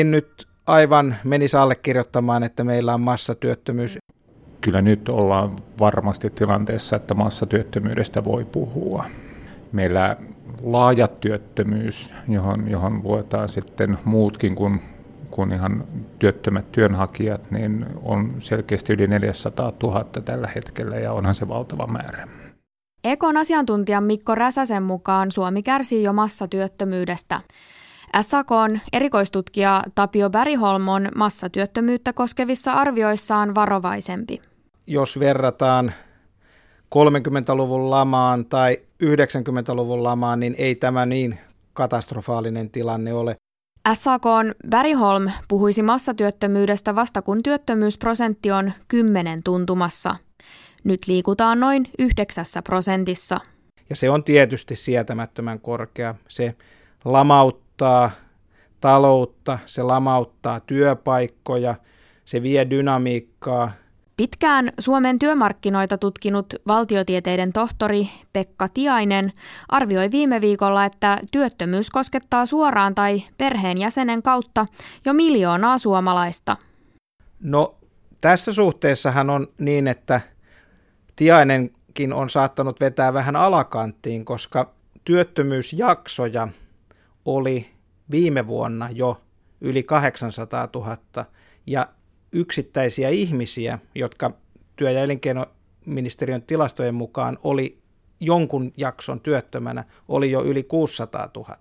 en nyt aivan menisi allekirjoittamaan, että meillä on massatyöttömyys. Kyllä nyt ollaan varmasti tilanteessa, että massatyöttömyydestä voi puhua. Meillä laaja työttömyys, johon, johon luetaan sitten muutkin kuin, kuin ihan työttömät työnhakijat, niin on selkeästi yli 400 000 tällä hetkellä ja onhan se valtava määrä. Ekon asiantuntijan Mikko Räsäsen mukaan Suomi kärsii jo massatyöttömyydestä. SAKn erikoistutkija Tapio Bäriholm on massatyöttömyyttä koskevissa arvioissaan varovaisempi. Jos verrataan 30-luvun lamaan tai 90-luvun lamaan, niin ei tämä niin katastrofaalinen tilanne ole. SAKn Bäriholm puhuisi massatyöttömyydestä vasta kun työttömyysprosentti on 10 tuntumassa. Nyt liikutaan noin 9 prosentissa. Ja se on tietysti sietämättömän korkea. Se lamauttaa taloutta, se lamauttaa työpaikkoja, se vie dynamiikkaa, Pitkään Suomen työmarkkinoita tutkinut valtiotieteiden tohtori Pekka Tiainen arvioi viime viikolla, että työttömyys koskettaa suoraan tai perheenjäsenen kautta jo miljoonaa suomalaista. No tässä suhteessahan on niin, että Tiainenkin on saattanut vetää vähän alakanttiin, koska työttömyysjaksoja oli viime vuonna jo yli 800 000 ja yksittäisiä ihmisiä, jotka työ- ja elinkeinoministeriön tilastojen mukaan oli jonkun jakson työttömänä, oli jo yli 600 000.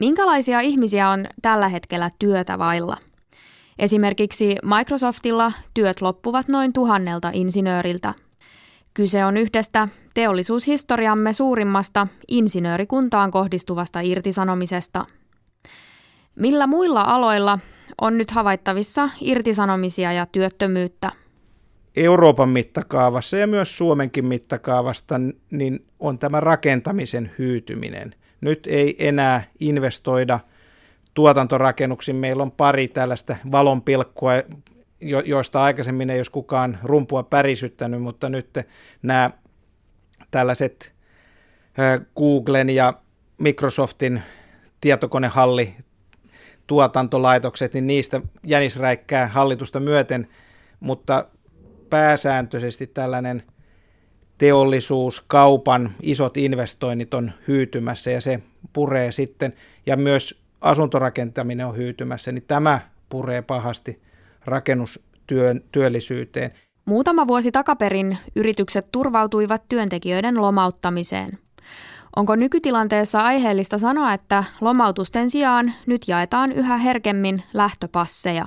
Minkälaisia ihmisiä on tällä hetkellä työtä vailla? Esimerkiksi Microsoftilla työt loppuvat noin tuhannelta insinööriltä. Kyse on yhdestä teollisuushistoriamme suurimmasta insinöörikuntaan kohdistuvasta irtisanomisesta. Millä muilla aloilla on nyt havaittavissa irtisanomisia ja työttömyyttä. Euroopan mittakaavassa ja myös Suomenkin mittakaavasta niin on tämä rakentamisen hyytyminen. Nyt ei enää investoida tuotantorakennuksiin. Meillä on pari tällaista valonpilkkua, joista aikaisemmin ei olisi kukaan rumpua pärisyttänyt, mutta nyt nämä tällaiset Googlen ja Microsoftin tietokonehalli tuotantolaitokset, niin niistä jänisräikkää hallitusta myöten, mutta pääsääntöisesti tällainen teollisuus, kaupan isot investoinnit on hyytymässä ja se puree sitten, ja myös asuntorakentaminen on hyytymässä, niin tämä puree pahasti rakennustyön työllisyyteen. Muutama vuosi takaperin yritykset turvautuivat työntekijöiden lomauttamiseen – Onko nykytilanteessa aiheellista sanoa, että lomautusten sijaan nyt jaetaan yhä herkemmin lähtöpasseja?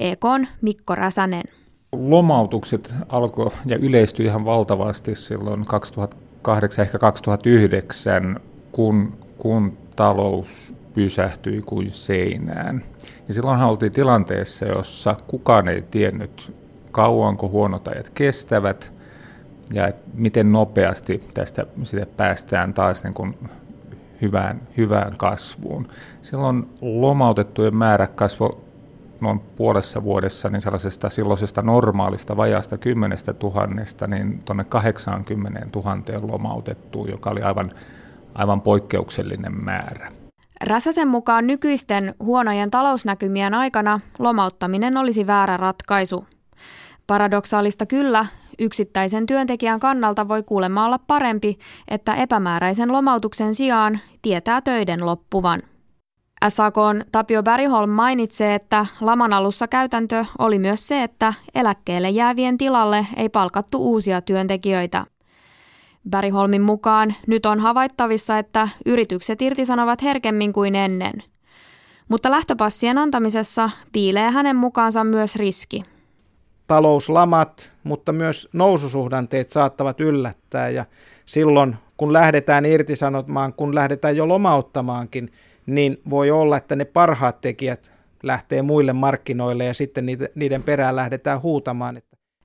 EKn Mikko Räsänen. Lomautukset alkoi ja yleistyi ihan valtavasti silloin 2008, ehkä 2009, kun, kun talous pysähtyi kuin seinään. Ja silloinhan oltiin tilanteessa, jossa kukaan ei tiennyt, kauanko huonot ajat kestävät – ja miten nopeasti tästä sitä päästään taas niin kuin hyvään, hyvään kasvuun. Silloin lomautettujen määrä kasvoi noin puolessa vuodessa niin sellaisesta silloisesta normaalista vajaasta 10 tuhannesta niin tuonne 80 000 lomautettu, joka oli aivan, aivan poikkeuksellinen määrä. Räsäsen mukaan nykyisten huonojen talousnäkymien aikana lomauttaminen olisi väärä ratkaisu. Paradoksaalista kyllä, Yksittäisen työntekijän kannalta voi kuulemma olla parempi, että epämääräisen lomautuksen sijaan tietää töiden loppuvan. SAKn Tapio Bäriholm mainitsee, että laman alussa käytäntö oli myös se, että eläkkeelle jäävien tilalle ei palkattu uusia työntekijöitä. Bäriholmin mukaan nyt on havaittavissa, että yritykset irtisanovat herkemmin kuin ennen. Mutta lähtöpassien antamisessa piilee hänen mukaansa myös riski talouslamat, mutta myös noususuhdanteet saattavat yllättää ja silloin kun lähdetään irtisanomaan, kun lähdetään jo lomauttamaankin, niin voi olla, että ne parhaat tekijät lähtee muille markkinoille ja sitten niiden perään lähdetään huutamaan.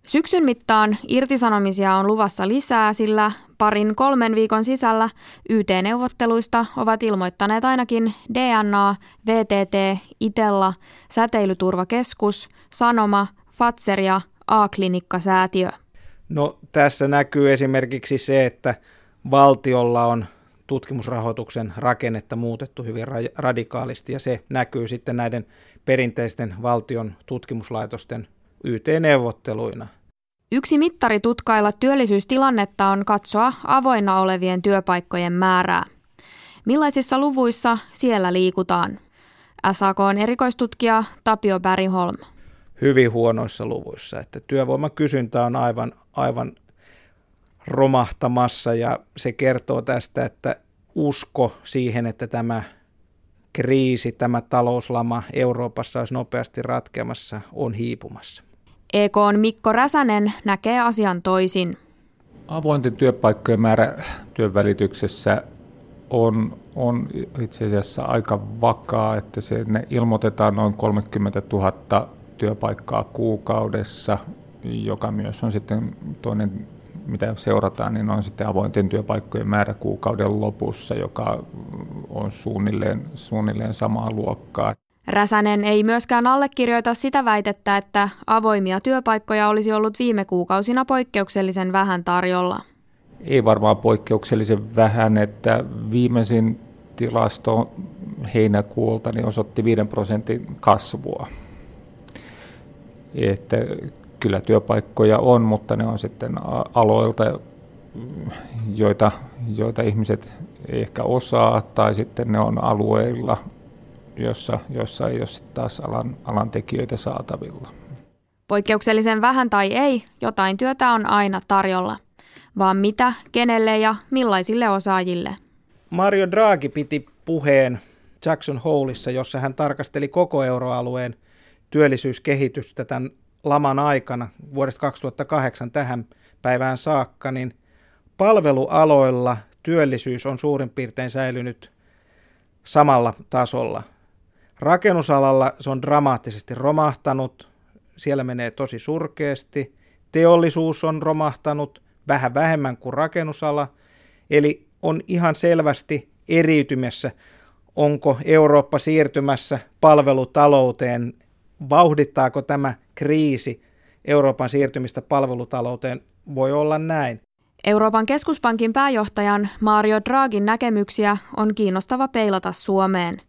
Syksyn mittaan irtisanomisia on luvassa lisää, sillä parin kolmen viikon sisällä YT-neuvotteluista ovat ilmoittaneet ainakin DNA, VTT, Itella, Säteilyturvakeskus, Sanoma, Fatser ja A-klinikkasäätiö? No tässä näkyy esimerkiksi se, että valtiolla on tutkimusrahoituksen rakennetta muutettu hyvin radikaalisti ja se näkyy sitten näiden perinteisten valtion tutkimuslaitosten YT-neuvotteluina. Yksi mittari tutkailla työllisyystilannetta on katsoa avoinna olevien työpaikkojen määrää. Millaisissa luvuissa siellä liikutaan? SAK on erikoistutkija Tapio Bäriholm. Hyvin huonoissa luvuissa, että työvoiman kysyntä on aivan, aivan romahtamassa ja se kertoo tästä, että usko siihen, että tämä kriisi, tämä talouslama Euroopassa olisi nopeasti ratkeamassa, on hiipumassa. EK on Mikko Räsänen näkee asian toisin. Avointen työpaikkojen määrä työnvälityksessä on, on itse asiassa aika vakaa, että se, ne ilmoitetaan noin 30 000 työpaikkaa kuukaudessa, joka myös on sitten toinen mitä seurataan, niin on sitten avointen työpaikkojen määrä kuukauden lopussa, joka on suunnilleen, suunnilleen samaa luokkaa. Räsänen ei myöskään allekirjoita sitä väitettä, että avoimia työpaikkoja olisi ollut viime kuukausina poikkeuksellisen vähän tarjolla. Ei varmaan poikkeuksellisen vähän, että viimeisin tilasto heinäkuulta niin osoitti 5 prosentin kasvua. Että kyllä työpaikkoja on, mutta ne on sitten aloilta, joita, joita ihmiset ehkä osaa, tai sitten ne on alueilla, jossa, jossa ei ole taas alan, alan tekijöitä saatavilla. Poikkeuksellisen vähän tai ei, jotain työtä on aina tarjolla. Vaan mitä, kenelle ja millaisille osaajille? Mario Draghi piti puheen Jackson Holeissa, jossa hän tarkasteli koko euroalueen työllisyyskehitystä tämän laman aikana vuodesta 2008 tähän päivään saakka, niin palvelualoilla työllisyys on suurin piirtein säilynyt samalla tasolla. Rakennusalalla se on dramaattisesti romahtanut, siellä menee tosi surkeasti. Teollisuus on romahtanut vähän vähemmän kuin rakennusala, eli on ihan selvästi eriytymässä, onko Eurooppa siirtymässä palvelutalouteen Vauhdittaako tämä kriisi Euroopan siirtymistä palvelutalouteen? Voi olla näin. Euroopan keskuspankin pääjohtajan Mario Draghin näkemyksiä on kiinnostava peilata Suomeen.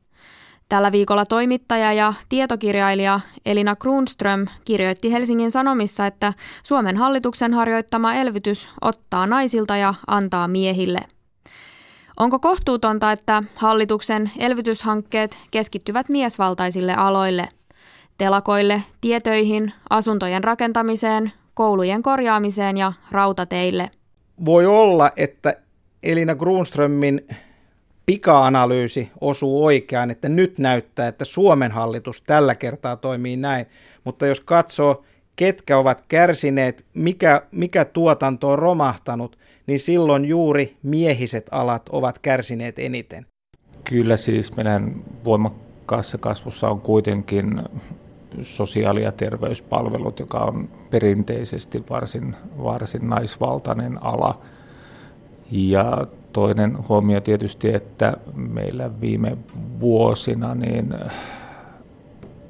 Tällä viikolla toimittaja ja tietokirjailija Elina Grunström kirjoitti Helsingin Sanomissa, että Suomen hallituksen harjoittama elvytys ottaa naisilta ja antaa miehille. Onko kohtuutonta, että hallituksen elvytyshankkeet keskittyvät miesvaltaisille aloille – telakoille, tietöihin, asuntojen rakentamiseen, koulujen korjaamiseen ja rautateille. Voi olla, että Elina Grunströmin pika-analyysi osuu oikeaan, että nyt näyttää, että Suomen hallitus tällä kertaa toimii näin. Mutta jos katsoo, ketkä ovat kärsineet, mikä, mikä tuotanto on romahtanut, niin silloin juuri miehiset alat ovat kärsineet eniten. Kyllä siis meidän voimakkaassa kasvussa on kuitenkin sosiaali- ja terveyspalvelut, joka on perinteisesti varsin, varsin naisvaltainen ala. Ja toinen huomio tietysti, että meillä viime vuosina niin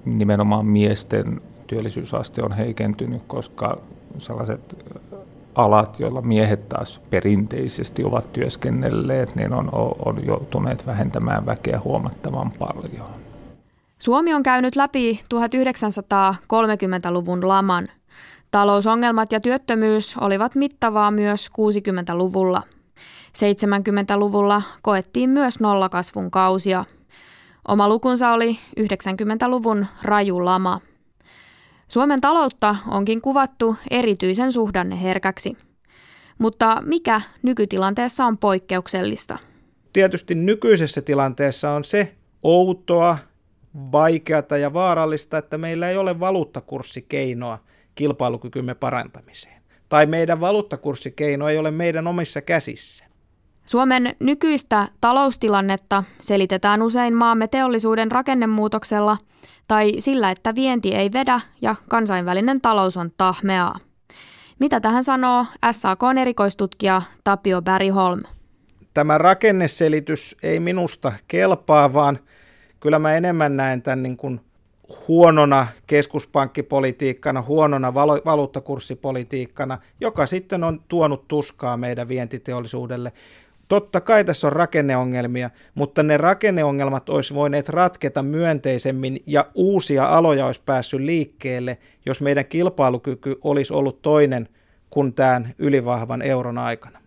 nimenomaan miesten työllisyysaste on heikentynyt, koska sellaiset alat, joilla miehet taas perinteisesti ovat työskennelleet, niin on, on joutuneet vähentämään väkeä huomattavan paljon. Suomi on käynyt läpi 1930-luvun laman. Talousongelmat ja työttömyys olivat mittavaa myös 60-luvulla. 70-luvulla koettiin myös nollakasvun kausia. Oma lukunsa oli 90-luvun raju lama. Suomen taloutta onkin kuvattu erityisen suhdanneherkäksi. Mutta mikä nykytilanteessa on poikkeuksellista? Tietysti nykyisessä tilanteessa on se outoa, vaikeata ja vaarallista, että meillä ei ole valuuttakurssikeinoa kilpailukykymme parantamiseen. Tai meidän valuuttakurssikeino ei ole meidän omissa käsissä. Suomen nykyistä taloustilannetta selitetään usein maamme teollisuuden rakennemuutoksella tai sillä, että vienti ei vedä ja kansainvälinen talous on tahmeaa. Mitä tähän sanoo SAKn erikoistutkija Tapio Bäriholm? Tämä rakenneselitys ei minusta kelpaa, vaan – kyllä mä enemmän näen tämän niin kuin huonona keskuspankkipolitiikkana, huonona valuuttakurssipolitiikkana, joka sitten on tuonut tuskaa meidän vientiteollisuudelle. Totta kai tässä on rakenneongelmia, mutta ne rakenneongelmat olisi voineet ratketa myönteisemmin ja uusia aloja olisi päässyt liikkeelle, jos meidän kilpailukyky olisi ollut toinen kuin tämän ylivahvan euron aikana.